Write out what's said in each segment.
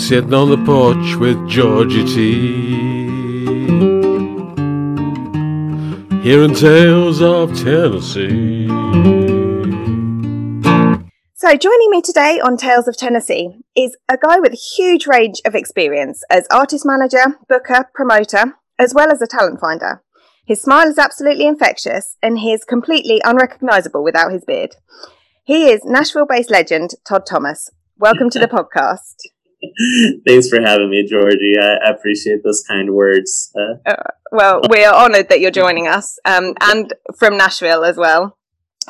sitting on the porch with Georgie T. Hearing tales of Tennessee. So, joining me today on Tales of Tennessee is a guy with a huge range of experience as artist manager, booker, promoter, as well as a talent finder. His smile is absolutely infectious and he is completely unrecognizable without his beard. He is Nashville based legend Todd Thomas. Welcome to the podcast. Thanks for having me, Georgie. I appreciate those kind words. Uh, uh, well, we are honoured that you're joining us um, and from Nashville as well.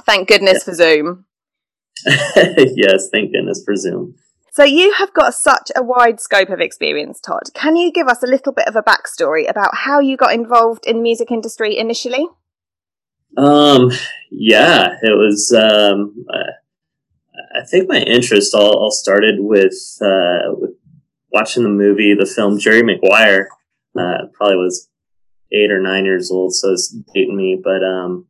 Thank goodness yeah. for Zoom. yes, thank goodness for Zoom. So, you have got such a wide scope of experience, Todd. Can you give us a little bit of a backstory about how you got involved in the music industry initially? Um, yeah, it was. Um, uh, I think my interest all, all started with uh, with watching the movie, the film Jerry Maguire. Uh, probably was eight or nine years old, so it's dating me. But um,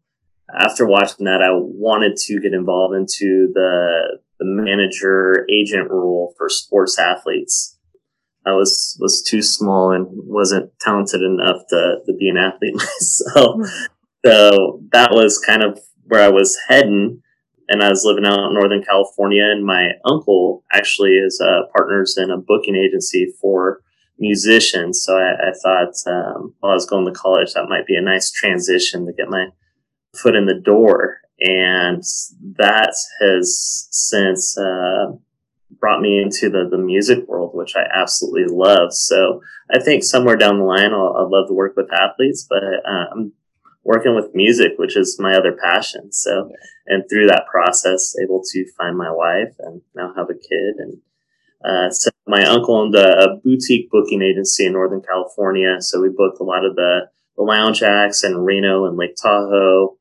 after watching that, I wanted to get involved into the the manager agent role for sports athletes. I was was too small and wasn't talented enough to, to be an athlete myself. Hmm. so that was kind of where I was heading and I was living out in Northern California, and my uncle actually is uh, partners in a booking agency for musicians. So I, I thought um, while I was going to college, that might be a nice transition to get my foot in the door, and that has since uh, brought me into the the music world, which I absolutely love. So I think somewhere down the line, I'll, I'd love to work with athletes, but uh, I'm working with music, which is my other passion. So, and through that process, able to find my wife and now have a kid. And uh, so my uncle owned a, a, boutique booking agency in Northern California. So we booked a lot of the, the lounge acts in Reno and Lake Tahoe.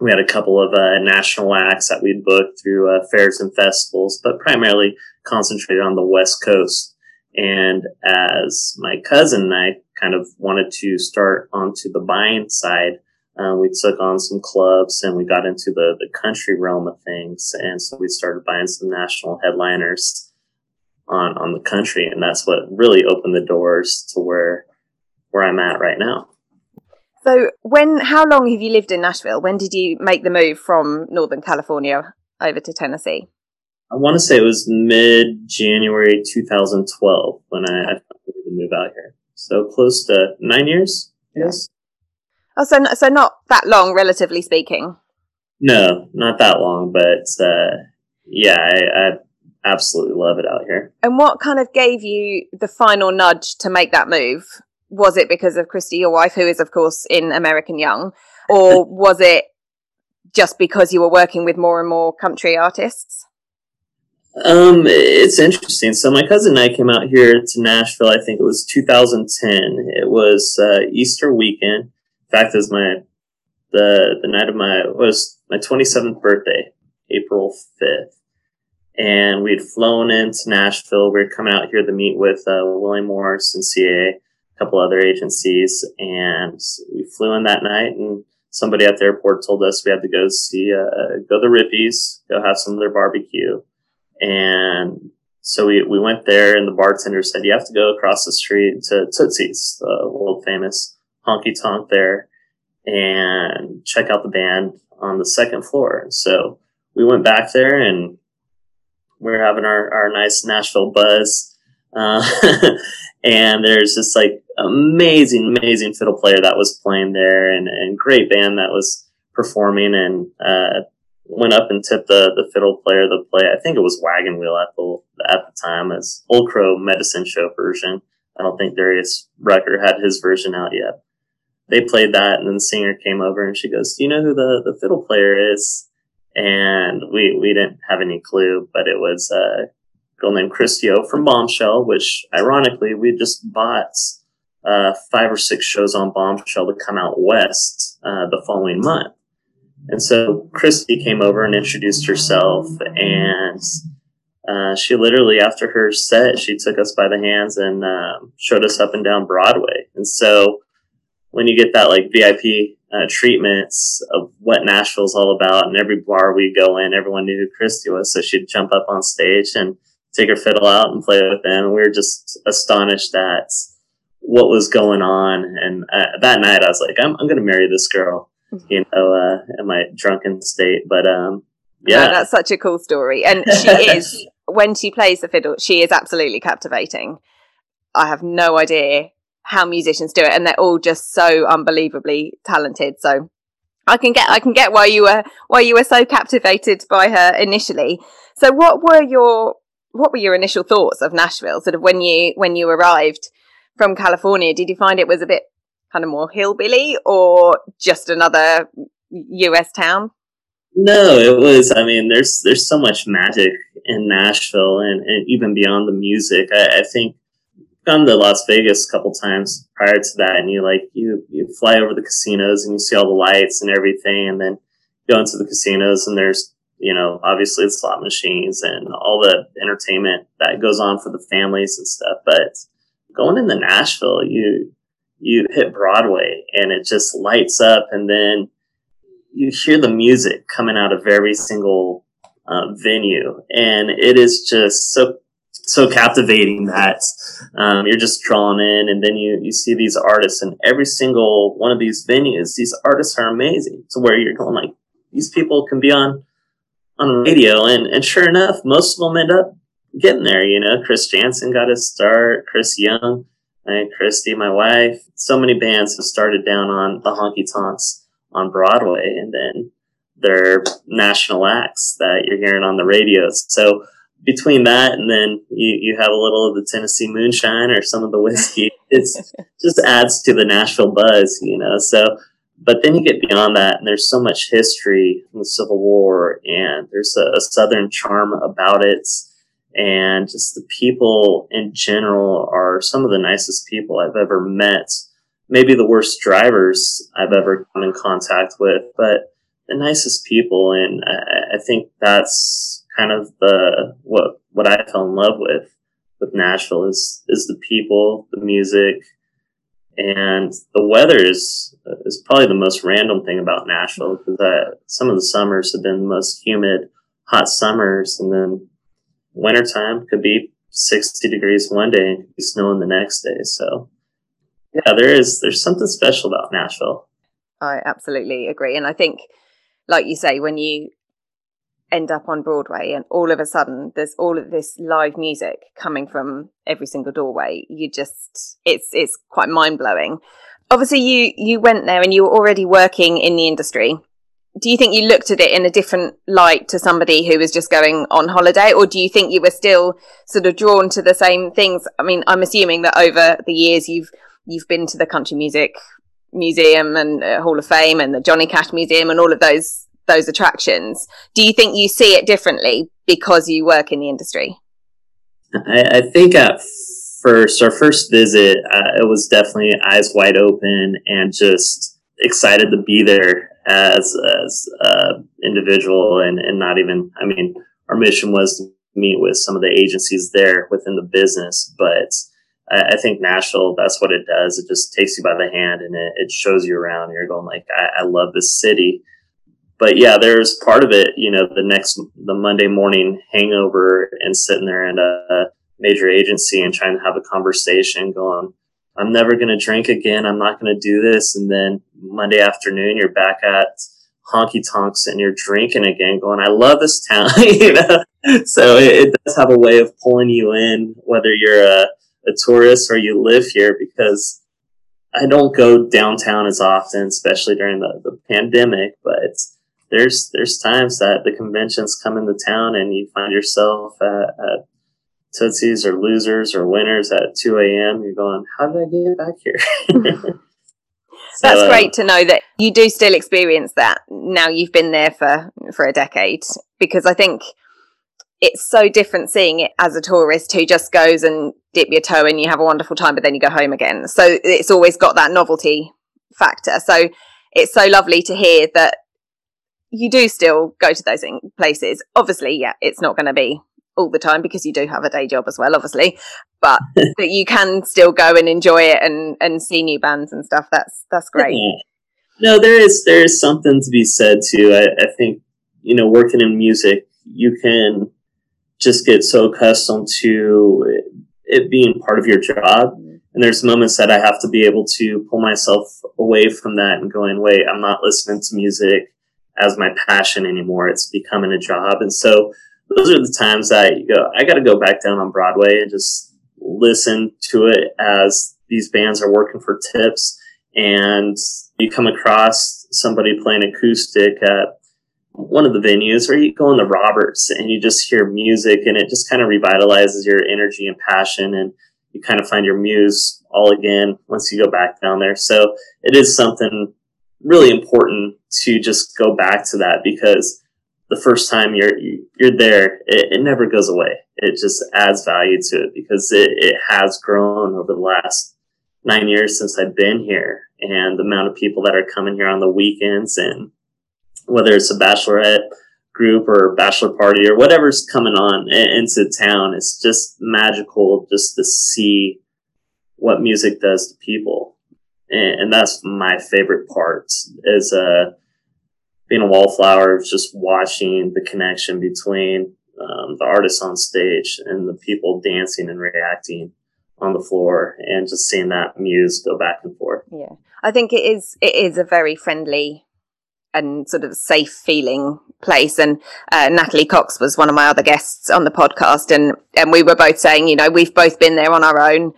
We had a couple of uh, national acts that we'd booked through uh, fairs and festivals, but primarily concentrated on the West Coast. And as my cousin and I kind of wanted to start onto the buying side, um, we took on some clubs and we got into the, the country realm of things. And so we started buying some national headliners on, on the country. And that's what really opened the doors to where, where I'm at right now. So when, how long have you lived in Nashville? When did you make the move from Northern California over to Tennessee? I want to say it was mid January 2012 when I, I moved out here. So close to nine years, yes. Oh, so so not that long, relatively speaking. No, not that long, but uh, yeah, I, I absolutely love it out here. And what kind of gave you the final nudge to make that move? Was it because of Christy, your wife, who is of course in American Young, or was it just because you were working with more and more country artists? Um, it's interesting. So my cousin and I came out here to Nashville. I think it was 2010. It was uh, Easter weekend fact is my the the night of my was my 27th birthday, April 5th, and we'd flown into Nashville. We are coming out here to meet with uh, William Morris and CAA, a couple other agencies, and we flew in that night. And somebody at the airport told us we had to go see uh, go to Rippy's, go have some of their barbecue, and so we, we went there, and the bartender said you have to go across the street to Tootsie's, the world famous honky tonk there and check out the band on the second floor. So we went back there and we are having our, our nice Nashville buzz. Uh, and there's this like amazing, amazing fiddle player that was playing there and, and great band that was performing and, uh, went up and tipped the, the fiddle player the play. I think it was Wagon Wheel at the, at the time as Old Crow Medicine Show version. I don't think Darius Rucker had his version out yet they played that, and then the singer came over and she goes, "Do you know who the the fiddle player is?" And we we didn't have any clue, but it was a girl named Christio from Bomshel, which ironically we just bought uh, five or six shows on Bomshel to come out west uh, the following month. And so Christy came over and introduced herself, and uh, she literally, after her set, she took us by the hands and uh, showed us up and down Broadway. And so when you get that like VIP uh, treatments of what Nashville's all about, and every bar we go in, everyone knew who Christy was, so she'd jump up on stage and take her fiddle out and play with them. We were just astonished at what was going on. And uh, that night, I was like, I'm, I'm going to marry this girl, mm-hmm. you know, uh, in my drunken state. But um, yeah, no, that's such a cool story, and she is when she plays the fiddle, she is absolutely captivating. I have no idea how musicians do it, and they're all just so unbelievably talented. So I can get I can get why you were why you were so captivated by her initially. So what were your what were your initial thoughts of Nashville? Sort of when you when you arrived from California, did you find it was a bit kind of more hillbilly or just another US town? No, it was. I mean, there's there's so much magic in Nashville, and, and even beyond the music. I, I think gone to Las Vegas a couple times prior to that, and you like you you fly over the casinos and you see all the lights and everything, and then go into the casinos and there's you know obviously the slot machines and all the entertainment that goes on for the families and stuff. But going into Nashville, you you hit Broadway and it just lights up, and then you hear the music coming out of every single uh, venue, and it is just so so captivating that um, you're just drawn in, and then you you see these artists, and every single one of these venues, these artists are amazing. So where you're going, like these people can be on on the radio, and and sure enough, most of them end up getting there. You know, Chris Janson got his start, Chris Young, and Christy, my wife. So many bands have started down on the honky tonks on Broadway, and then their national acts that you're hearing on the radio. So between that and then you, you have a little of the Tennessee moonshine or some of the whiskey, it's just adds to the Nashville buzz, you know. So, but then you get beyond that, and there's so much history from the Civil War, and there's a, a Southern charm about it, and just the people in general are some of the nicest people I've ever met maybe the worst drivers I've ever come in contact with, but the nicest people. And I, I think that's kind of the, what, what I fell in love with, with Nashville is, is the people, the music, and the weather is, is probably the most random thing about Nashville because some of the summers have been the most humid, hot summers. And then wintertime could be 60 degrees one day and could be snowing the next day. So yeah, there is. There's something special about Nashville. I absolutely agree, and I think, like you say, when you end up on Broadway and all of a sudden there's all of this live music coming from every single doorway, you just it's it's quite mind blowing. Obviously, you you went there and you were already working in the industry. Do you think you looked at it in a different light to somebody who was just going on holiday, or do you think you were still sort of drawn to the same things? I mean, I'm assuming that over the years you've you've been to the Country Music Museum and uh, Hall of Fame and the Johnny Cash Museum and all of those those attractions. Do you think you see it differently because you work in the industry? I, I think at first, our first visit, uh, it was definitely eyes wide open and just excited to be there as as an individual and and not even. I mean, our mission was to meet with some of the agencies there within the business, but I, I, think Nashville, that's what it does. It just takes you by the hand and it, it shows you around. You're going like, I, I love this city. But yeah, there's part of it, you know, the next, the Monday morning hangover and sitting there in a major agency and trying to have a conversation going, I'm never going to drink again. I'm not going to do this. And then Monday afternoon, you're back at honky tonks and you're drinking again, going, I love this town. you know? So it, it, does have a way of pulling you in, whether you're a, a tourist or you live here because I don't go downtown as often, especially during the, the pandemic, but there's there's times that the conventions come into town and you find yourself at, at Tootsie's or Losers or Winners at 2 a.m. You're going, how did I get back here? so, That's uh, great to know that you do still experience that now you've been there for, for a decade because I think – it's so different seeing it as a tourist who just goes and dip your toe and you have a wonderful time, but then you go home again. So it's always got that novelty factor. So it's so lovely to hear that you do still go to those places. Obviously, yeah, it's not going to be all the time because you do have a day job as well, obviously, but that you can still go and enjoy it and, and see new bands and stuff. That's, that's great. No, there is, there is something to be said too. I, I think, you know, working in music, you can just get so accustomed to it, it being part of your job. And there's moments that I have to be able to pull myself away from that and going, wait, I'm not listening to music as my passion anymore. It's becoming a job. And so those are the times that you go, I got to go back down on Broadway and just listen to it as these bands are working for tips and you come across somebody playing acoustic at one of the venues or you go in the Roberts and you just hear music and it just kind of revitalizes your energy and passion and you kind of find your muse all again once you go back down there. So it is something really important to just go back to that because the first time you're you're there, it, it never goes away. It just adds value to it because it, it has grown over the last nine years since I've been here, and the amount of people that are coming here on the weekends, and whether it's a bachelorette group or bachelor party or whatever's coming on into town, it's just magical just to see what music does to people, and, and that's my favorite part. Is uh being a wallflower, just watching the connection between um, the artists on stage and the people dancing and reacting on the floor and just seeing that muse go back and forth. Yeah. I think it is it is a very friendly and sort of safe feeling place. And uh, Natalie Cox was one of my other guests on the podcast, and and we were both saying, you know, we've both been there on our own,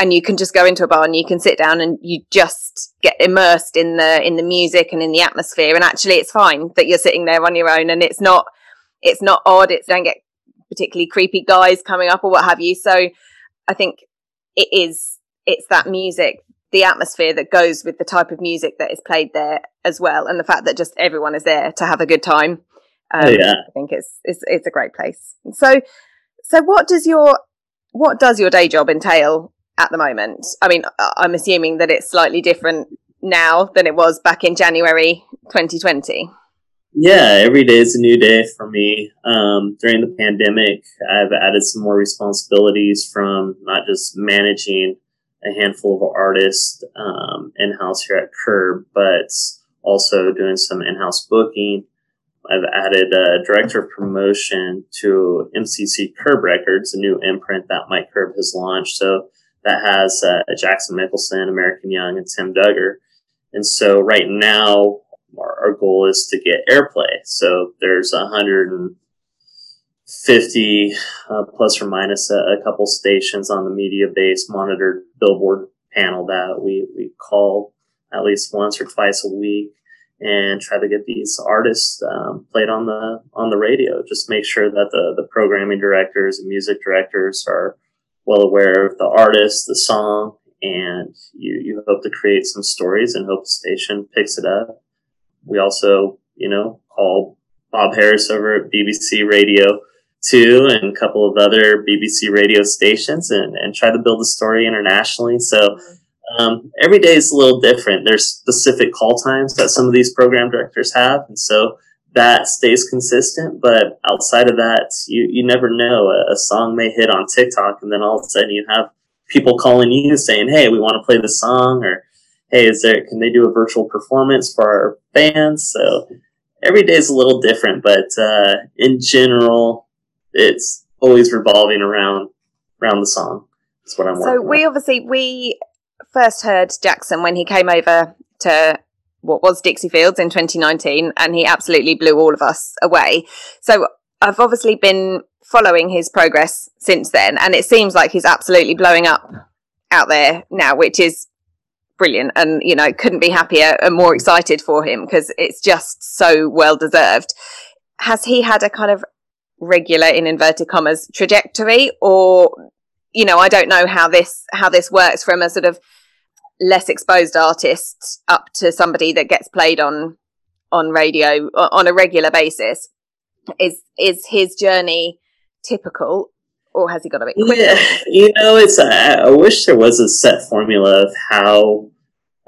and you can just go into a bar and you can sit down and you just get immersed in the in the music and in the atmosphere. And actually, it's fine that you're sitting there on your own, and it's not it's not odd. It's don't get particularly creepy guys coming up or what have you. So I think it is it's that music the atmosphere that goes with the type of music that is played there as well and the fact that just everyone is there to have a good time um, oh, yeah. i think it's, it's it's a great place so so what does your what does your day job entail at the moment i mean i'm assuming that it's slightly different now than it was back in january 2020 yeah, every day is a new day for me. Um, during the pandemic, I've added some more responsibilities from not just managing a handful of artists um, in house here at Curb, but also doing some in house booking. I've added a director of promotion to MCC Curb Records, a new imprint that Mike Curb has launched. So that has uh, Jackson Michelson, American Young, and Tim Dugger. And so right now, our, our goal is to get airplay. So there's 150 uh, plus or minus a, a, couple stations on the Mediabase monitored billboard panel that we, we call at least once or twice a week and try to get these artists um, played on the on the radio. Just make sure that the the programming directors and music directors are well aware of the artist, the song, and you you hope to create some stories and hope the station picks it up we also, you know, call Bob Harris over at BBC Radio too, and a couple of other BBC radio stations, and, and try to build a story internationally. So um, every day is a little different. There's specific call times that some of these program directors have, and so that stays consistent. But outside of that, you you never know. A, a song may hit on TikTok, and then all of a sudden you have people calling you saying, "Hey, we want to play the song," or hey, is there can they do a virtual performance for our fans? So every day is a little different, but uh, in general, it's always revolving around around the song. That's what I'm. So we obviously we first heard Jackson when he came over to what was Dixie Fields in 2019, and he absolutely blew all of us away. So I've obviously been following his progress since then, and it seems like he's absolutely blowing up out there now, which is brilliant and you know couldn't be happier and more excited for him because it's just so well deserved has he had a kind of regular in inverted commas trajectory or you know i don't know how this how this works from a sort of less exposed artist up to somebody that gets played on on radio on a regular basis is is his journey typical or has he got a bit quicker? Yeah, you know, it's. I, wish there was a set formula of how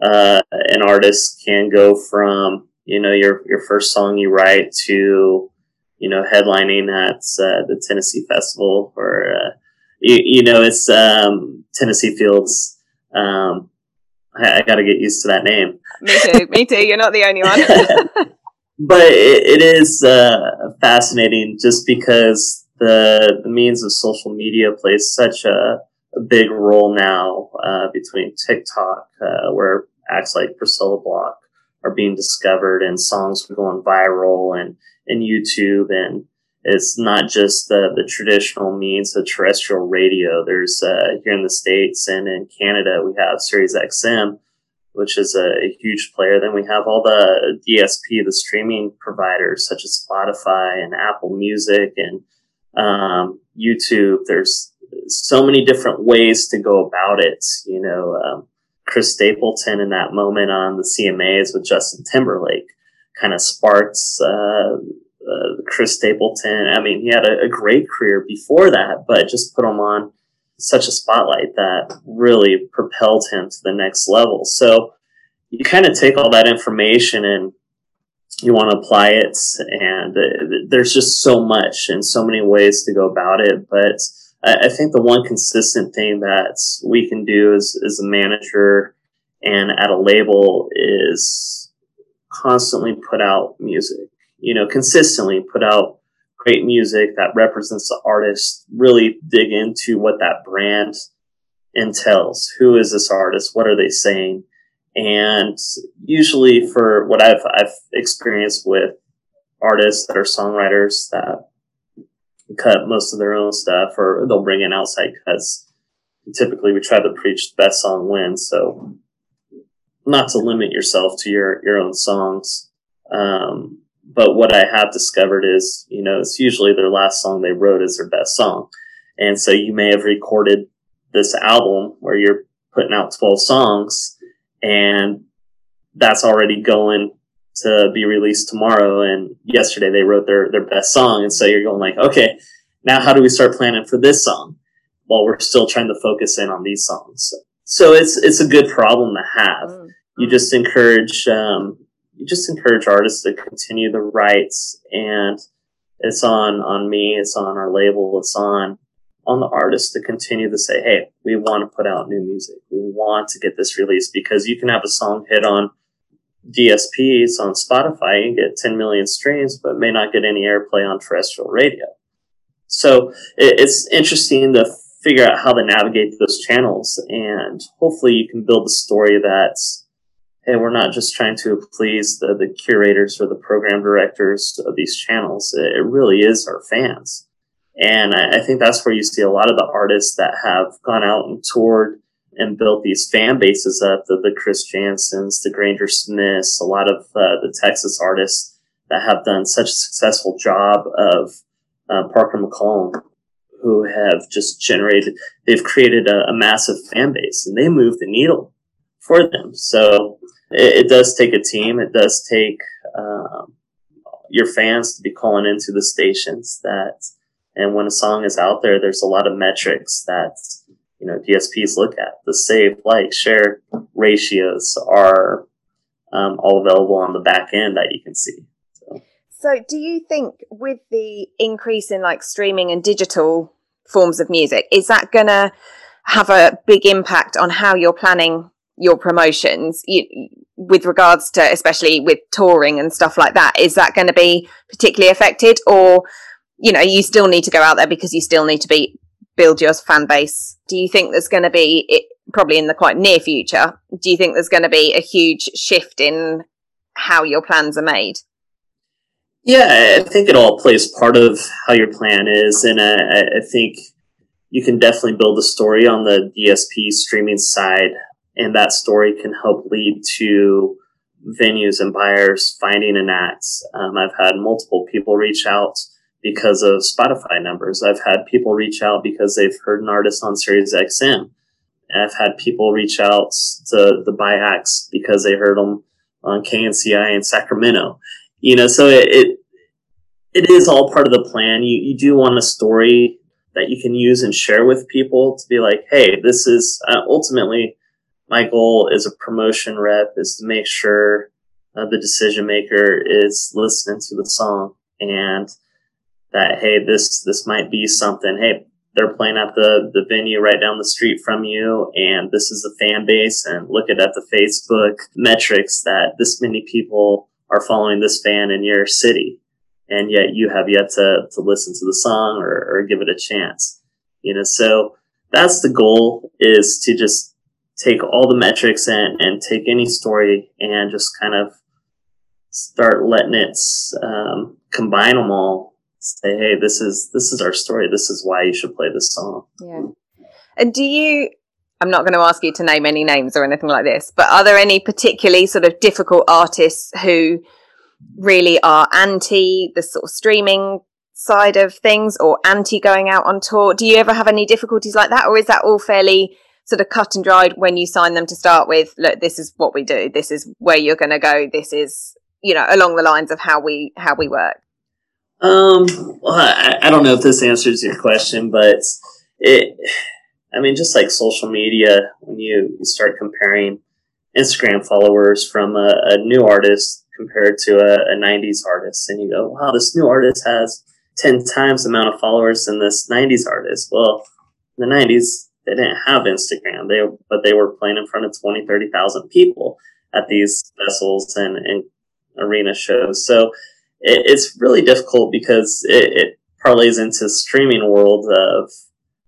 uh, an artist can go from you know your your first song you write to you know headlining at uh, the Tennessee Festival or uh, you, you, know it's um, Tennessee Fields. Um, I, I got to get used to that name. Me too. Me too. You're not the only one. but it, it is uh, fascinating just because the, the means of social media plays such a, a big role now uh, between TikTok, uh, where acts like Priscilla Block are being discovered and songs are going viral and, and YouTube and it's not just the, the traditional means of terrestrial radio. There's uh, here in the States and in Canada, we have Sirius XM, which is a, a, huge player. Then we have all the DSP, the streaming providers such as Spotify and Apple Music and um, YouTube. There's so many different ways to go about it. You know, um, Chris Stapleton in that moment on the CMAs with Justin Timberlake kind of sparks uh, uh, Chris Stapleton. I mean, he had a, a, great career before that, but just put him on such a spotlight that really propelled him to the next level. So you kind of take all that information and you want to apply it, and uh, there's just so much and so many ways to go about it. But I, I think the one consistent thing that we can do as, as a manager and at a label is constantly put out music you know, consistently put out great music that represents the artist, really dig into what that brand entails. Who is this artist? What are they saying? And usually for what I've, I've experienced with artists that are songwriters that cut most of their own stuff or they'll bring in outside cuts. Typically we try to preach the best song wins. So not to limit yourself to your, your own songs. Um, but what I have discovered is, you know, it's usually their last song they wrote is their best song. And so you may have recorded this album where you're putting out 12 songs and that's already going to be released tomorrow. And yesterday they wrote their, their best song. And so you're going like, okay, now how do we start planning for this song? While we're still trying to focus in on these songs. So it's, it's a good problem to have. Mm-hmm. You just encourage, um, you just encourage artists to continue the rights and it's on on me it's on our label it's on on the artist to continue to say hey we want to put out new music. We want to get this released because you can have a song hit on dsps on spotify and get 10 million streams but may not get any airplay on terrestrial radio. So it, it's interesting to figure out how to navigate those channels and hopefully you can build a story that's hey, we're not just trying to please the, the curators or the program directors of these channels. It really is our fans. And I, I think that's where you see a lot of the artists that have gone out and toured and built these fan bases up, the, the Chris Jansons, the Granger Smiths, a lot of uh, the Texas artists that have done such a successful job of uh, Parker McCollum, who have just generated, they've created a, a massive fan base and they move the needle for them. So it, it does take a team. It does take um, your fans to be calling into the stations that, and when a song is out there, there's a lot of metrics that you know DSPs look at. The save, like, share ratios are um, all available on the back end that you can see. So. so, do you think with the increase in like streaming and digital forms of music, is that to have a big impact on how you're planning your promotions you, with regards to especially with touring and stuff like that is that going to be particularly affected? Or you know you still need to go out there because you still need to be build your fan base. Do you think there's going to be it, probably in the quite near future do you think there's going to be a huge shift in how your plans are made? Yeah i think it all plays part of how your plan is and I, I think you can definitely build a story on the dsp streaming side and that story can help lead to venues and buyers finding an act. Um, I've had multiple people reach out because of Spotify numbers. I've had people reach out because they've heard an artist on Sirius XM. I've had people reach out to the buy acts because they heard them on KNCI in Sacramento. You know, so it, it, it is all part of the plan. You, you do want a story that you can use and share with people to be like, hey, this is uh, ultimately my goal as a promotion rep is to make sure uh, the decision maker is listening to the song and that hey this this might be something hey they're playing at the the venue right down the street from you and this is the fan base and look at, at the facebook metrics that this many people are following this fan in your city and yet you have yet to, to listen to the song or, or give it a chance. You know, so that's the goal is to just take all the metrics and, and take any story and just kind of start letting it um, combine them all. Say hey this is this is our story. This is why you should play this song. Yeah. And do you i'm not going to ask you to name any names or anything like this but are there any particularly sort of difficult artists who really are anti the sort of streaming side of things or anti going out on tour? Do you ever have any difficulties like that or is that all fairly sort of cut and dried when you sign them to start with look this is what we do. This is where you're going to go. This is you know along the lines of how we how we work. Um well I, I don't know if this answers your question but it i mean just like social media when you, you start comparing instagram followers from a, a new artist compared to a, a 90s artist and you go wow this new artist has 10 times the amount of followers than this 90s artist. Well the 90s they didn't have instagram they but they were playing in front of 20 30,000 people at these festivals and, and arena shows. So it, it's really difficult because it, it parlays into streaming world of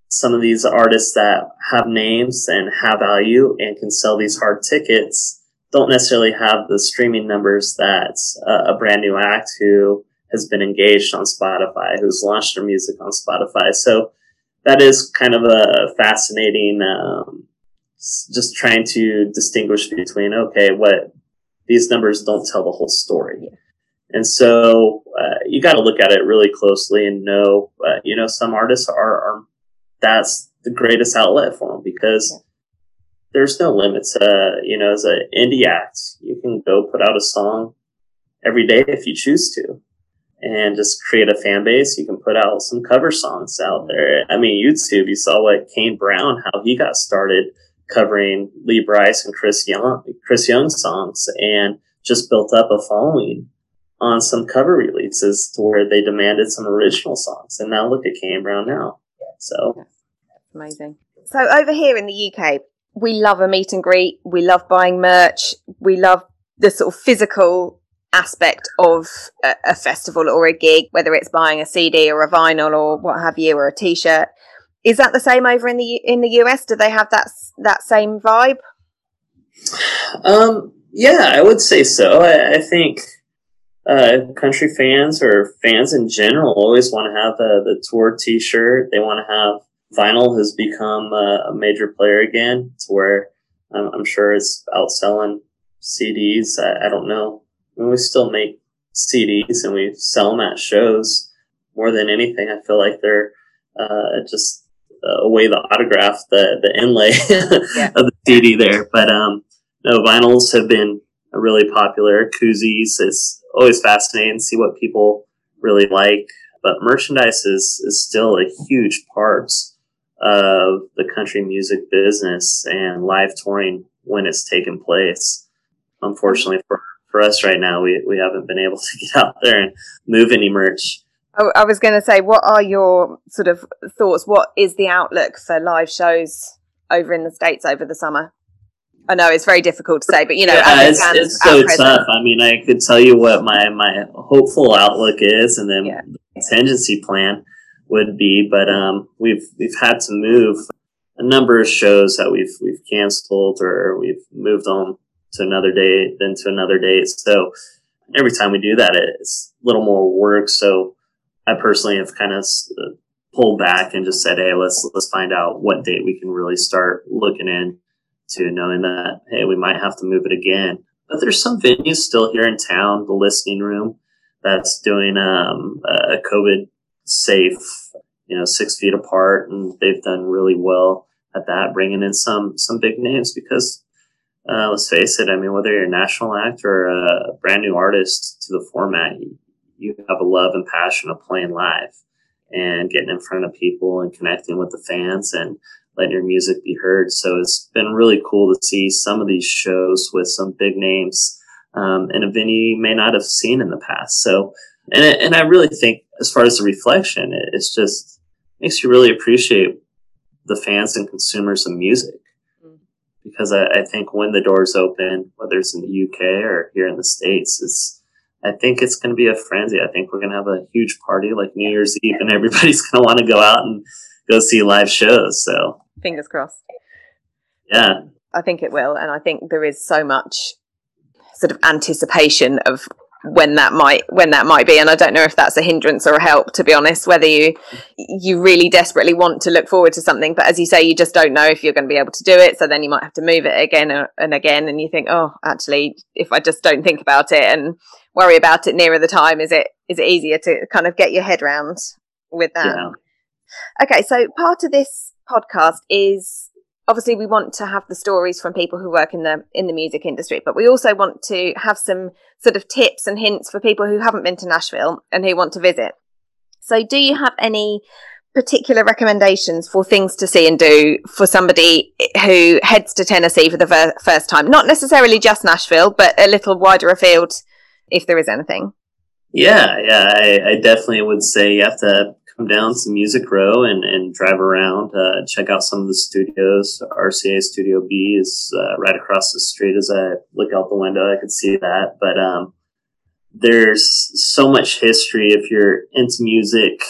some of these artists that have names and have value and can sell these hard tickets don't necessarily have the streaming numbers that uh, a brand new act who has been engaged on Spotify, who's launched their music on Spotify. So that is kind of a fascinating, um, just trying to distinguish between, okay, what these numbers don't tell the whole story. And so uh, you got to look at it really closely and know, uh, you know, some artists are, are, that's the greatest outlet for them because yeah. there's no limits. Uh, you know, as an indie act, you can go put out a song every day if you choose to and just create a fan base. You can put out some cover songs out there. I mean, YouTube, you saw what Kane Brown, how he got started covering Lee Brice and Chris Young, Chris Young songs, and just built up a following on some cover releases to where they demanded some original songs. And now look at Kane Brown now. So amazing. So over here in the UK, we love a meet and greet. We love buying merch. We love the sort of physical aspect of a, a festival or a gig, whether it's buying a CD or a vinyl or what have you, or a t-shirt. Is that the same over in the in the US? Do they have that that same vibe? Um, yeah, I would say so. I, I think uh, country fans or fans in general always want to have the, the tour T-shirt. They want to have vinyl has become a, a major player again, to where I'm, I'm, sure it's outselling CDs. I, I don't know. We still make CDs and we sell them at shows more than anything. I feel like they're uh, just away the autograph, the the inlay yeah. of the CD there. But um, no, vinyls have been really popular. Koozies is always fascinating to see what people really like. But merchandise is is still a huge part of the country music business and live touring when it's taken place. Unfortunately for, for us right now, we, we haven't been able to get out there and move any merch I was going to say, what are your sort of thoughts? What is the outlook for live shows over in the States over the summer? I know it's very difficult to say, but you know, yeah, it's, it's so tough. I mean, I could tell you what my, my hopeful outlook is and then yeah. the contingency plan would be, but um, we've we've had to move a number of shows that we've we've canceled or we've moved on to another date, then to another date. So every time we do that, it's a little more work. So I personally have kind of pulled back and just said, "Hey, let's let's find out what date we can really start looking in to knowing that hey, we might have to move it again." But there's some venues still here in town, the Listening Room, that's doing um, a COVID safe, you know, six feet apart, and they've done really well at that, bringing in some some big names because uh, let's face it, I mean, whether you're a national act or a brand new artist to the format, you have a love and passion of playing live and getting in front of people and connecting with the fans and letting your music be heard. So it's been really cool to see some of these shows with some big names um, in a venue you may not have seen in the past. So, and, and I really think as far as the reflection, it, it's just makes you really appreciate the fans and consumers of music. Because I, I think when the doors open, whether it's in the UK or here in the States, it's I think it's going to be a frenzy. I think we're going to have a huge party like New Year's Eve, and everybody's going to want to go out and go see live shows. So fingers crossed. Yeah, I think it will, and I think there is so much sort of anticipation of when that might when that might be and i don't know if that's a hindrance or a help to be honest whether you you really desperately want to look forward to something but as you say you just don't know if you're going to be able to do it so then you might have to move it again uh, and again and you think oh actually if i just don't think about it and worry about it nearer the time is it is it easier to kind of get your head round with that yeah. okay so part of this podcast is obviously we want to have the stories from people who work in the in the music industry but we also want to have some sort of tips and hints for people who haven't been to Nashville and who want to visit. So do you have any particular recommendations for things to see and do for somebody who heads to Tennessee for the ver- first time? Not necessarily just Nashville but a little wider afield if there is anything. Yeah yeah I, I definitely would say you have to come down to Music Row and, and drive around, uh, check out some of the studios. RCA Studio B is uh, right across the street. As I look out the window, I could see that. But um, there's so much history. If you're into music,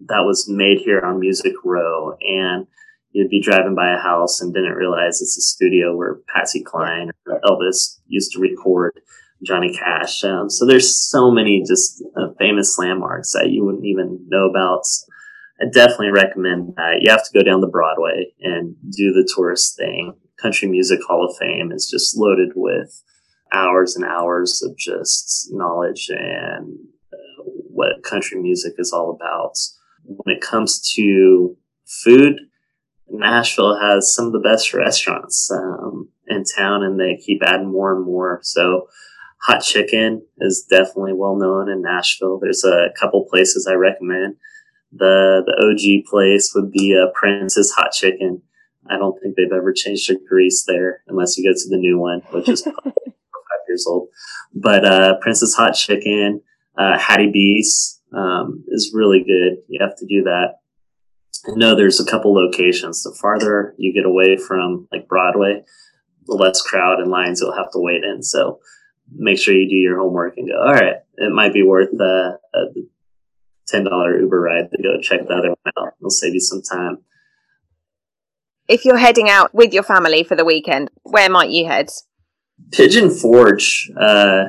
that was made here on Music Row, and you'd be driving by a house and didn't realize it's a studio where Patsy Cline or Elvis used to record. Johnny Cash. Um, so there's so many just uh, famous landmarks that you wouldn't even know about. I definitely recommend that. You have to go down the Broadway and do the tourist thing. Country Music Hall of Fame is just loaded with hours and hours of just knowledge and uh, what country music is all about. When it comes to food, Nashville has some of the best restaurants um, in town, and they keep adding more and more. So Hot Chicken is definitely well known in Nashville. There's a couple places I recommend. The the OG place would be uh, Prince's Hot Chicken. I don't think they've ever changed the grease there, unless you go to the new one, which is five years old. But uh, Prince's Hot Chicken, uh, Hattie B's um, is really good. You have to do that. I know there's a couple locations. The farther you get away from like Broadway, the less crowd and lines you'll have to wait in. So make sure you do your homework and go, all right, it might be worth uh, a $10 Uber ride to go check the other one out. It'll save you some time. If you're heading out with your family for the weekend, where might you head? Pigeon Forge, uh,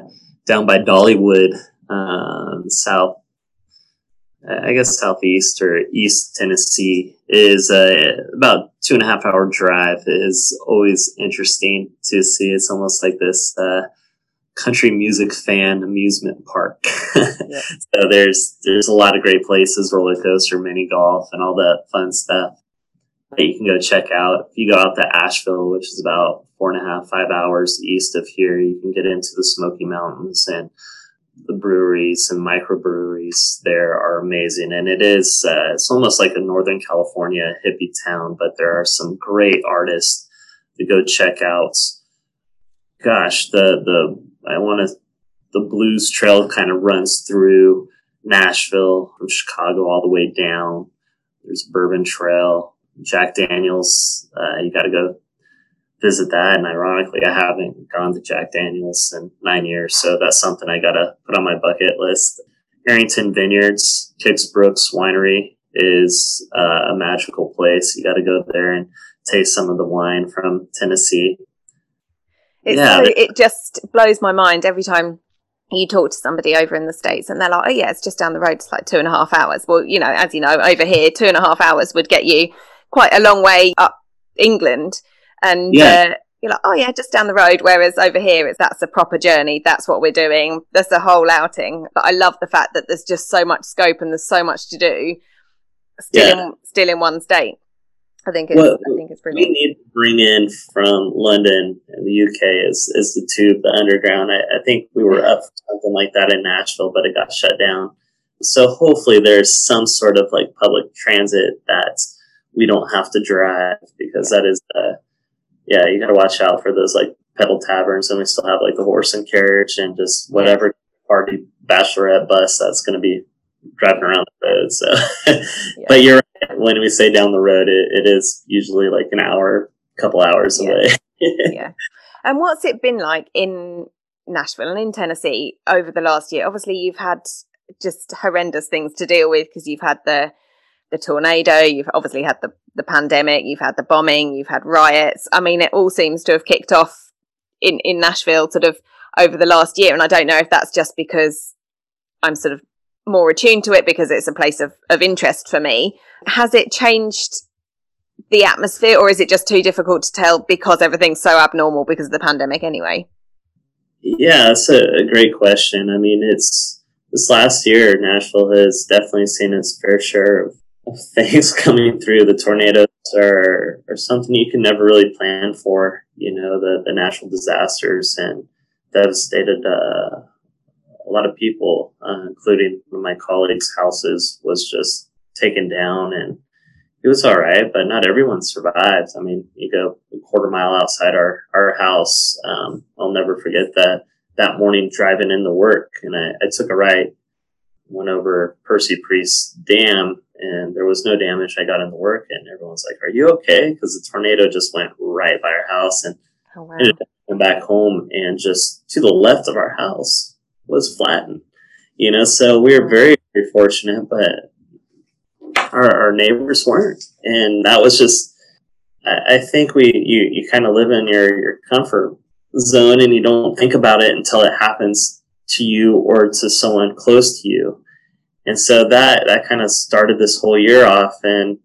down by Dollywood, um, south, I guess southeast or east Tennessee is uh, about two and a half hour drive. It is always interesting to see. It's almost like this uh, country music fan amusement park. yeah. So there's there's a lot of great places, roller coaster, mini golf, and all that fun stuff that you can go check out. If you go out to Asheville, which is about four and a half, five hours east of here, you can get into the Smoky Mountains and the breweries and microbreweries there are amazing. And it is, uh, it's almost like a Northern California hippie town, but there are some great artists to go check out. Gosh, the, the I want to. The Blues Trail kind of runs through Nashville from Chicago all the way down. There's Bourbon Trail, Jack Daniels. Uh, you got to go visit that. And ironically, I haven't gone to Jack Daniels in nine years, so that's something I got to put on my bucket list. Arrington Vineyards, Kix Brooks Winery is uh, a magical place. You got to go there and taste some of the wine from Tennessee. It's yeah. so, it just blows my mind every time you talk to somebody over in the states and they're like, "Oh yeah, it's just down the road. It's like two and a half hours." Well, you know, as you know, over here, two and a half hours would get you quite a long way up England, and yeah. uh, you're like, "Oh yeah, just down the road." Whereas over here, it's that's a proper journey. That's what we're doing. That's a whole outing. But I love the fact that there's just so much scope and there's so much to do, still yeah. in still in one state. I think it's, well, I think it's brilliant. We need to bring in from London and the UK is, is the tube, the underground. I, I think we were up something like that in Nashville, but it got shut down. So hopefully there's some sort of like public transit that we don't have to drive because that is, uh, yeah, you got to watch out for those like pedal taverns and we still have like the horse and carriage and just whatever party bachelorette bus that's going to be driving around the road. So, yeah. but you're right. When we say down the road, it, it is usually like an hour, a couple hours yeah. away. yeah. And what's it been like in Nashville and in Tennessee over the last year? Obviously, you've had just horrendous things to deal with because you've had the the tornado, you've obviously had the the pandemic, you've had the bombing, you've had riots. I mean, it all seems to have kicked off in in Nashville sort of over the last year, and I don't know if that's just because I'm sort of more attuned to it because it's a place of, of interest for me. Has it changed the atmosphere or is it just too difficult to tell because everything's so abnormal because of the pandemic anyway? Yeah, that's a, a great question. I mean, it's this last year, Nashville has definitely seen its fair share of, things coming through. The tornadoes are, are something you can never really plan for, you know, the, the natural disasters and devastated uh, lot of people, uh, including one of my colleagues' houses, was just taken down, and it was all right. But not everyone survived. I mean, you go a quarter mile outside our our house. Um, I'll never forget that that morning driving into work, and I, I took a right, went over Percy Priest Dam, and there was no damage. I got into work, and everyone's like, "Are you okay?" Because the tornado just went right by our house, and oh, wow. ended up back home, and just to the left of our house was flattened. You know, so we were very, very fortunate, but our, our neighbors weren't. And that was just, I, I think we, you, you kind of live in your, your comfort zone and you don't think about it until it happens to you or to someone close to you. And so that, that kind of started this whole year off and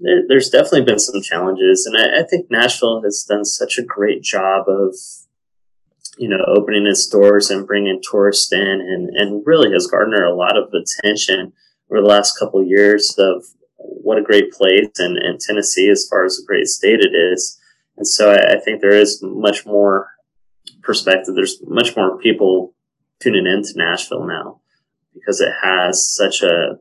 there, there's definitely been some challenges. And I, I think Nashville has done such a great job of you know, opening its doors and bringing tourists in and, and really has garnered a lot of attention over the last couple of years of what a great place and, and Tennessee as far as a great state it is. And so I, I think there is much more perspective. There's much more people tuning into Nashville now because it has such a,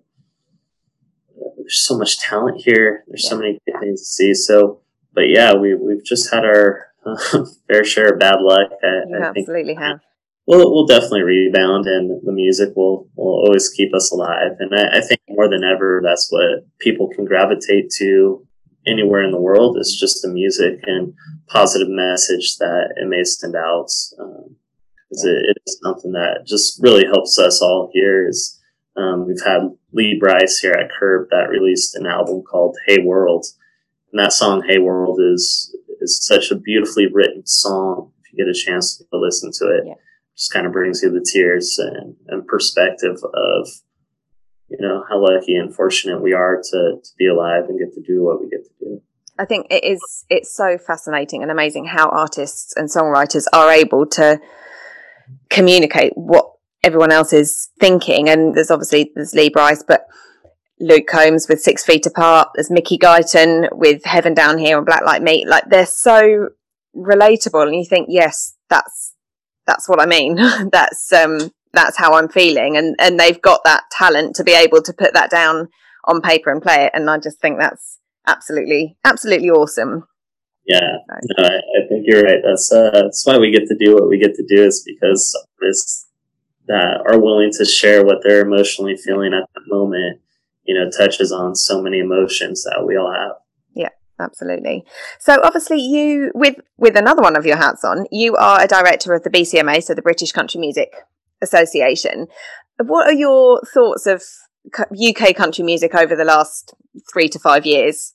there's so much talent here. There's so many things to see. So, but yeah, we, we've just had our, fair share of bad luck. I, I absolutely have. We'll, we'll definitely rebound and the music will, will always keep us alive. And I, I think more than ever, that's what people can gravitate to anywhere in the world is just the music and positive message that it may send out. Um, yeah. it, it is something that just really helps us all here is, um, we've had Lee Brice here at Curb that released an album called Hey World. And that song, Hey World, is is such a beautifully written song. If you get a chance to listen to it, yeah. just kind of brings you the tears and, and perspective of, you know, how lucky and fortunate we are to, to be alive and get to do what we get to do. I think it is, it's so fascinating and amazing how artists and songwriters are able to communicate what everyone else is thinking. And there's obviously, there's Lee Brice but Luke Combs with Six Feet Apart. There's Mickey Guyton with Heaven Down Here and Black Like Me. Like they're so relatable, and you think, yes, that's that's what I mean. that's um that's how I'm feeling, and and they've got that talent to be able to put that down on paper and play it. And I just think that's absolutely absolutely awesome. Yeah, no, I, I, think you're right. That's uh, that's why we get to do what we get to do is because artists that are willing to share what they're emotionally feeling at that moment you know, touches on so many emotions that we all have. Yeah, absolutely. So obviously you with with another one of your hats on, you are a director of the BCMA, so the British Country Music Association. What are your thoughts of UK country music over the last 3 to 5 years?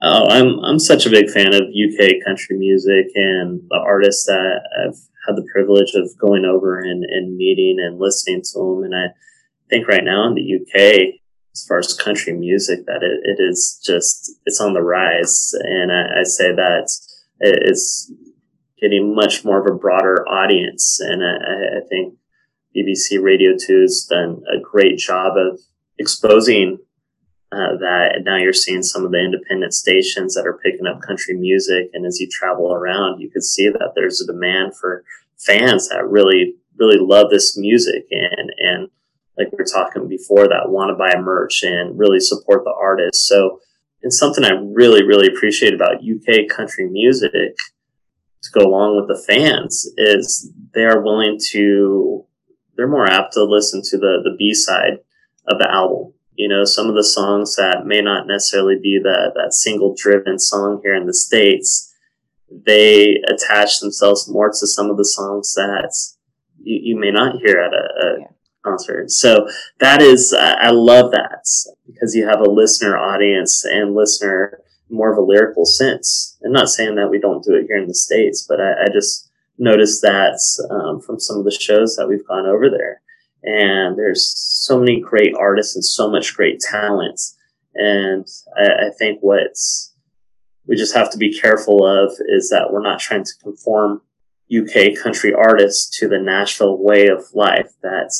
Oh, I'm I'm such a big fan of UK country music and the artists that I've had the privilege of going over and, and meeting and listening to them. And I think right now in the UK, as far as country music that it, it is just it's on the rise. And I, I say that it's getting much more of a broader audience. And I, I think BBC Radio 2 has done a great job of exposing uh, that. Now you're seeing some of the independent stations that are picking up country music. And as you travel around you can see that there's a demand for fans that really really love this music. And and like we were talking before, that want to buy merch and really support the artist. So it's something I really, really appreciate about UK country music to go along with the fans is they are willing to, they're more apt to listen to the, the B side of the album. You know, some of the songs that may not necessarily be that, that single driven song here in the States, they attach themselves more to some of the songs that you, you may not hear at a, a. concert. So that is, uh, I love that because you have a listener audience and listener more of a lyrical sense. I'm not saying that we don't do it here in the States, but I, I just noticed that um, from some of the shows that we've gone over there. And there's so many great artists and so much great talent. And I, I think what's we just have to be careful of is that we're not trying to conform UK country artists to the Nashville way of life. That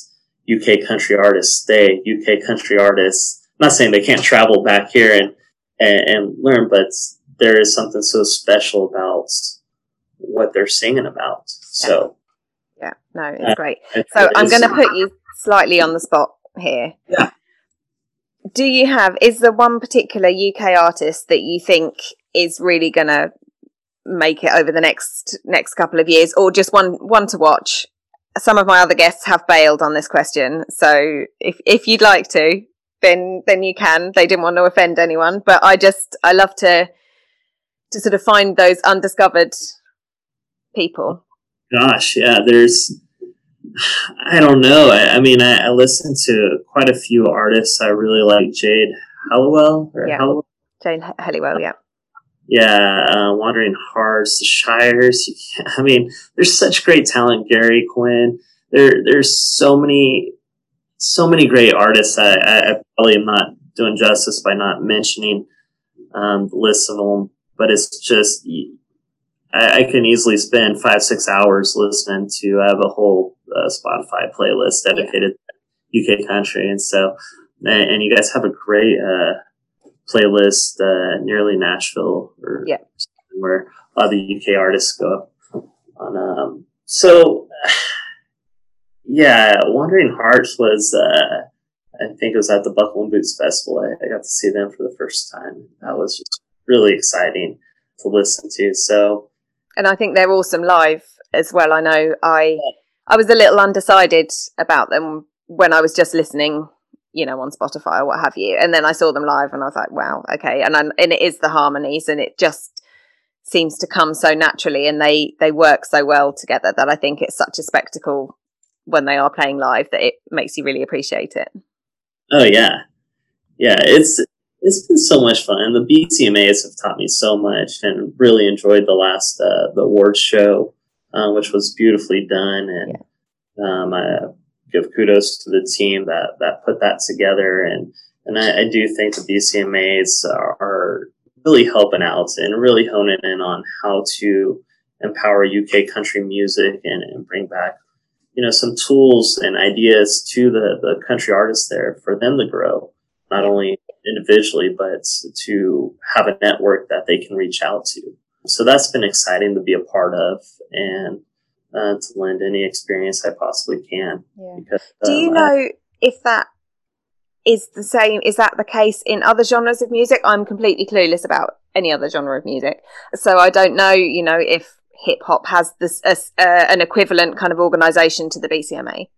UK country artists stay. UK country artists. I'm not saying they can't travel back here and, and, and learn, but there is something so special about what they're singing about. So, yeah, no, it's uh, great. So I'm going to put you slightly on the spot here. Yeah. Do you have is there one particular UK artist that you think is really going to make it over the next next couple of years, or just one one to watch? Some of my other guests have bailed on this question, so if if you'd like to, then then you can. They didn't want to offend anyone, but I just I love to to sort of find those undiscovered people. Gosh, yeah, there's I don't know. I, I mean, I, I listen to quite a few artists. I really like Jade Halliwell or yeah. Halliwell. Jade Halliwell, yeah. Yeah, uh, Wandering Hearts, The Shires. I mean, there's such great talent. Gary Quinn. There, there's so many, so many great artists. I, I, I probably am not doing justice by not mentioning um, the list of them, but it's just I, I, can easily spend five, six hours listening to. I have a whole uh, Spotify playlist dedicated yeah. to UK country, and so and, and, you guys have a great uh, playlist, uh, nearly Nashville, or yeah. where a lot of the UK artists go on. Um, so, yeah, Wandering Hearts was, uh, I think it was at the Buckle and Boots Festival. I, I, got to see them for the first time. That was just really exciting to listen to. So, and I think they're awesome live as well. I know I, I was a little undecided about them when I was just listening you know, on Spotify or what have you. And then I saw them live and I was like, wow, okay. And, I'm, and it is the harmonies and it just seems to come so naturally and they, they work so well together that I think it's such a spectacle when they are playing live that it makes you really appreciate it. Oh yeah. Yeah. It's, it's been so much fun. The BCMAs have taught me so much and really enjoyed the last, uh, the awards show, uh, which was beautifully done. And, yeah. um, I, give kudos to the team that that put that together, and and I, I do think the BCMA's are, are really helping out and really honing in on how to empower UK country music and, and bring back you know some tools and ideas to the the country artists there for them to grow not only individually but to have a network that they can reach out to. So that's been exciting to be a part of. And uh, to lend any experience I possibly can. Yeah. Because, Do you um, know I, if that is the same? Is that the case in other genres of music? I'm completely clueless about any other genre of music, so I don't know. You know if hip hop has this uh, an equivalent kind of organization to the BCMA.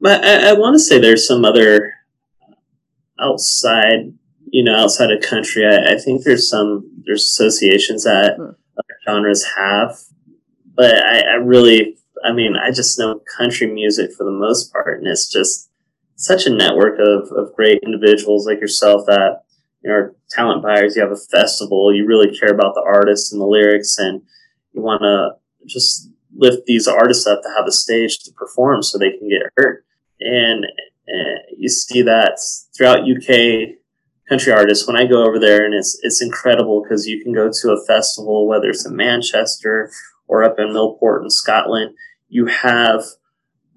But I, I want to say there's some other outside, you know, outside of country. I, I think there's some there's associations that hmm. other genres have but I, I really, I mean, I just know country music for the most part, and it's just such a network of, of great individuals like yourself that you know are talent buyers. You have a festival, you really care about the artists and the lyrics, and you want to just lift these artists up to have a stage to perform so they can get heard. And uh, you see that throughout UK country artists when I go over there, and it's it's incredible because you can go to a festival, whether it's in Manchester or up in Millport in Scotland, you have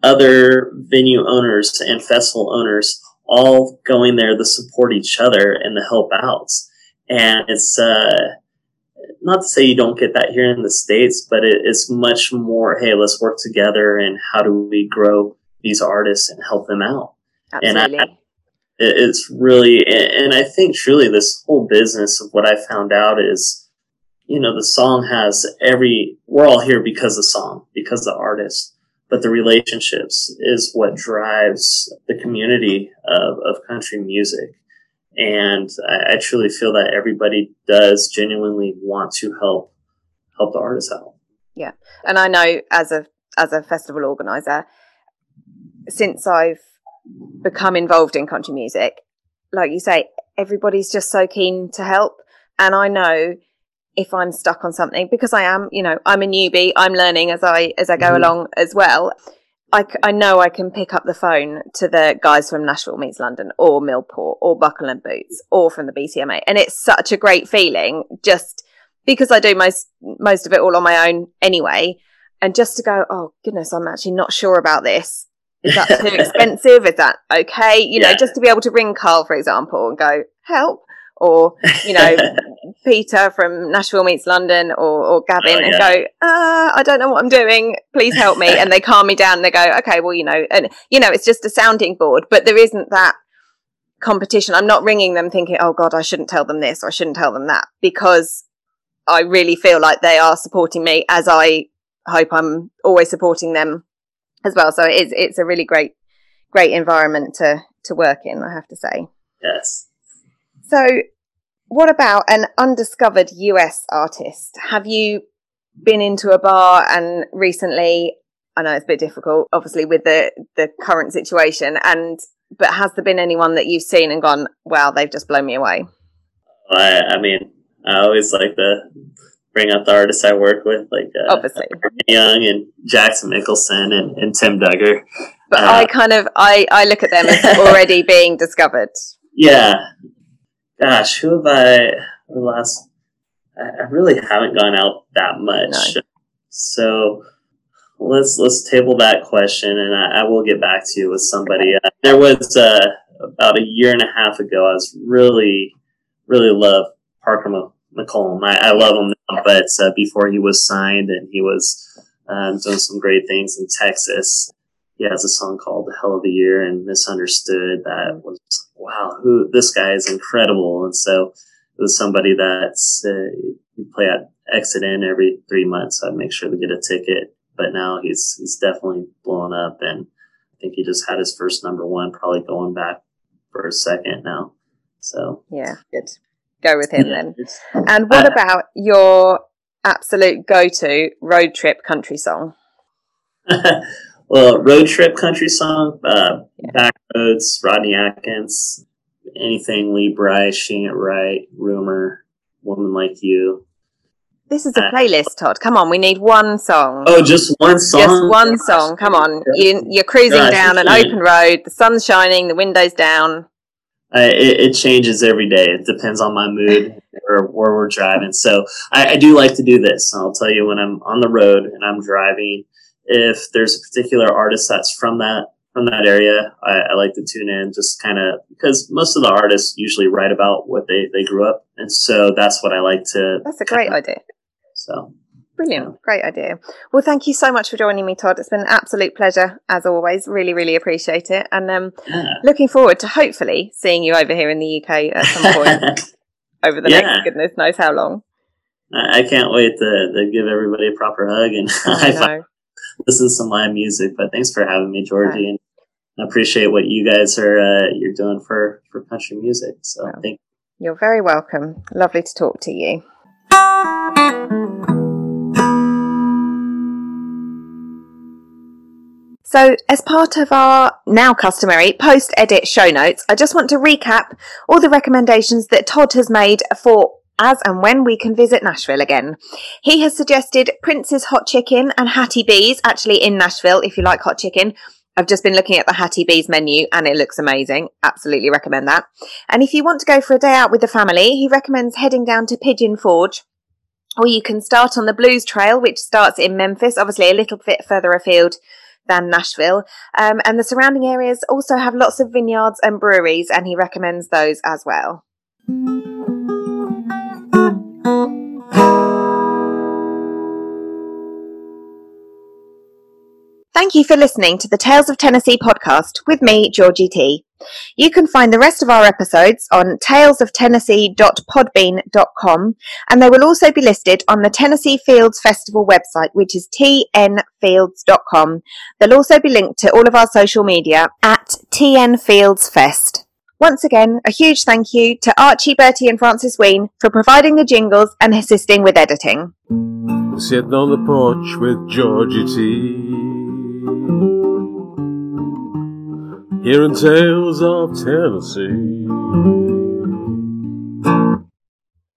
other venue owners and festival owners all going there to support each other and to help out. And it's uh, not to say you don't get that here in the States, but it, it's much more, hey, let's work together and how do we grow these artists and help them out? Absolutely. And I, it's really, and I think truly this whole business of what I found out is you know, the song has every, we're all here because the song, because the artist, but the relationships is what drives the community of, of country music. And I, I truly feel that everybody does genuinely want to help, help the artists out. Yeah. And I know as a, as a festival organizer since I've become involved in country music. Like you say, everybody's just so keen to help. And I know if I'm stuck on something because I am, you know, I'm a newbie, I'm learning as I, as I go mm-hmm. along as well. I, I know I can pick up the phone to the guys from Nashville Meets London or Millport or Buckle and Boots or from the BCMA. And it's such a great feeling just because I do most, most of it all on my own anyway. And just to go, oh goodness, I'm actually not sure about this. Is that too expensive? Is that okay? You yeah. know, just to be able to ring Carl, for example, and go, help. Or, you know, Peter from Nashville Meets London or, or Gavin oh, and go, uh, I don't know what I'm doing. Please help me. and they calm me down and they go, okay, well, you know, and, you know, it's just a sounding board, but there isn't that competition. I'm not ringing them thinking, oh God, I shouldn't tell them this or I shouldn't tell them that because I really feel like they are supporting me as I hope I'm always supporting them as well. So it is, it's a really great, great environment to, to work in, I have to say. Yes. So what about an undiscovered US artist? Have you been into a bar and recently? I know it's a bit difficult, obviously, with the the current situation. And but has there been anyone that you've seen and gone, "Wow, they've just blown me away"? I, I mean, I always like to bring up the artists I work with, like uh, obviously Young and Jackson Michelson and, and Tim Dugger. But uh, I kind of I I look at them as already being discovered. Yeah, gosh, who have I the last? I, really haven't gone out that much, no. so let's let's table that question, and I, I, will get back to you with somebody. Uh, there was uh, about a year and a half ago. I was really really love Parker McCollum. I, I love him now, but uh, before he was signed and he was um, doing some great things in Texas, he has a song called "The Hell of a Year" and "Misunderstood." That was wow, who this guy is incredible. And so it was somebody that's uh, you play at Exit/In every three months. So I'd make sure to get a ticket. But now he's he's definitely blown up, and I think he just had his first number one, probably going back for a second now. So yeah, good. Go with him yeah, then. And what uh, about your absolute go-to road trip country song? well, road trip country song, uh, yeah. Back Roads, Rodney Atkins, anything Lee Brice, She Ain't Right, Rumor, Woman Like You. This is a uh, playlist, Todd. Come on, we need one song. Oh, just one song. Just one song. Come on, you, are cruising Gosh, down an open road. The sun's shining. The windows down. Uh, it, it, changes every day. It depends on my mood or where we're driving. So I, I do like to do this. I'll tell you when I'm on the road and I'm driving if there's a particular artist that's from that from that area, I, I like to tune in just kind of because most of the artists usually write about what they, they grew up, and so that's what I like to. That's a great idea. So brilliant, great idea. Well, thank you so much for joining me, Todd. It's been an absolute pleasure as always. Really, really appreciate it, and um, yeah. looking forward to hopefully seeing you over here in the UK at some point over the yeah. next goodness knows how long. I can't wait to, to give everybody a proper hug and high five listen to some live music. But thanks for having me, Georgie, and I appreciate what you guys are uh, you're doing for for country music. So well, thank. You. You're very welcome. Lovely to talk to you. So, as part of our now customary post edit show notes, I just want to recap all the recommendations that Todd has made for as and when we can visit Nashville again. He has suggested Prince's Hot Chicken and Hattie B's, actually in Nashville, if you like hot chicken. I've just been looking at the Hattie B's menu and it looks amazing. Absolutely recommend that. And if you want to go for a day out with the family, he recommends heading down to Pigeon Forge. Or you can start on the Blues Trail, which starts in Memphis, obviously a little bit further afield than Nashville. Um, and the surrounding areas also have lots of vineyards and breweries, and he recommends those as well. Thank you for listening to the Tales of Tennessee podcast with me, Georgie T. You can find the rest of our episodes on talesoftennessee.podbean.com and they will also be listed on the Tennessee Fields Festival website, which is tnfields.com. They'll also be linked to all of our social media at tnfieldsfest. Once again, a huge thank you to Archie, Bertie and Francis Ween for providing the jingles and assisting with editing. Sitting on the porch with Georgie T. Hearing tales of Tennessee.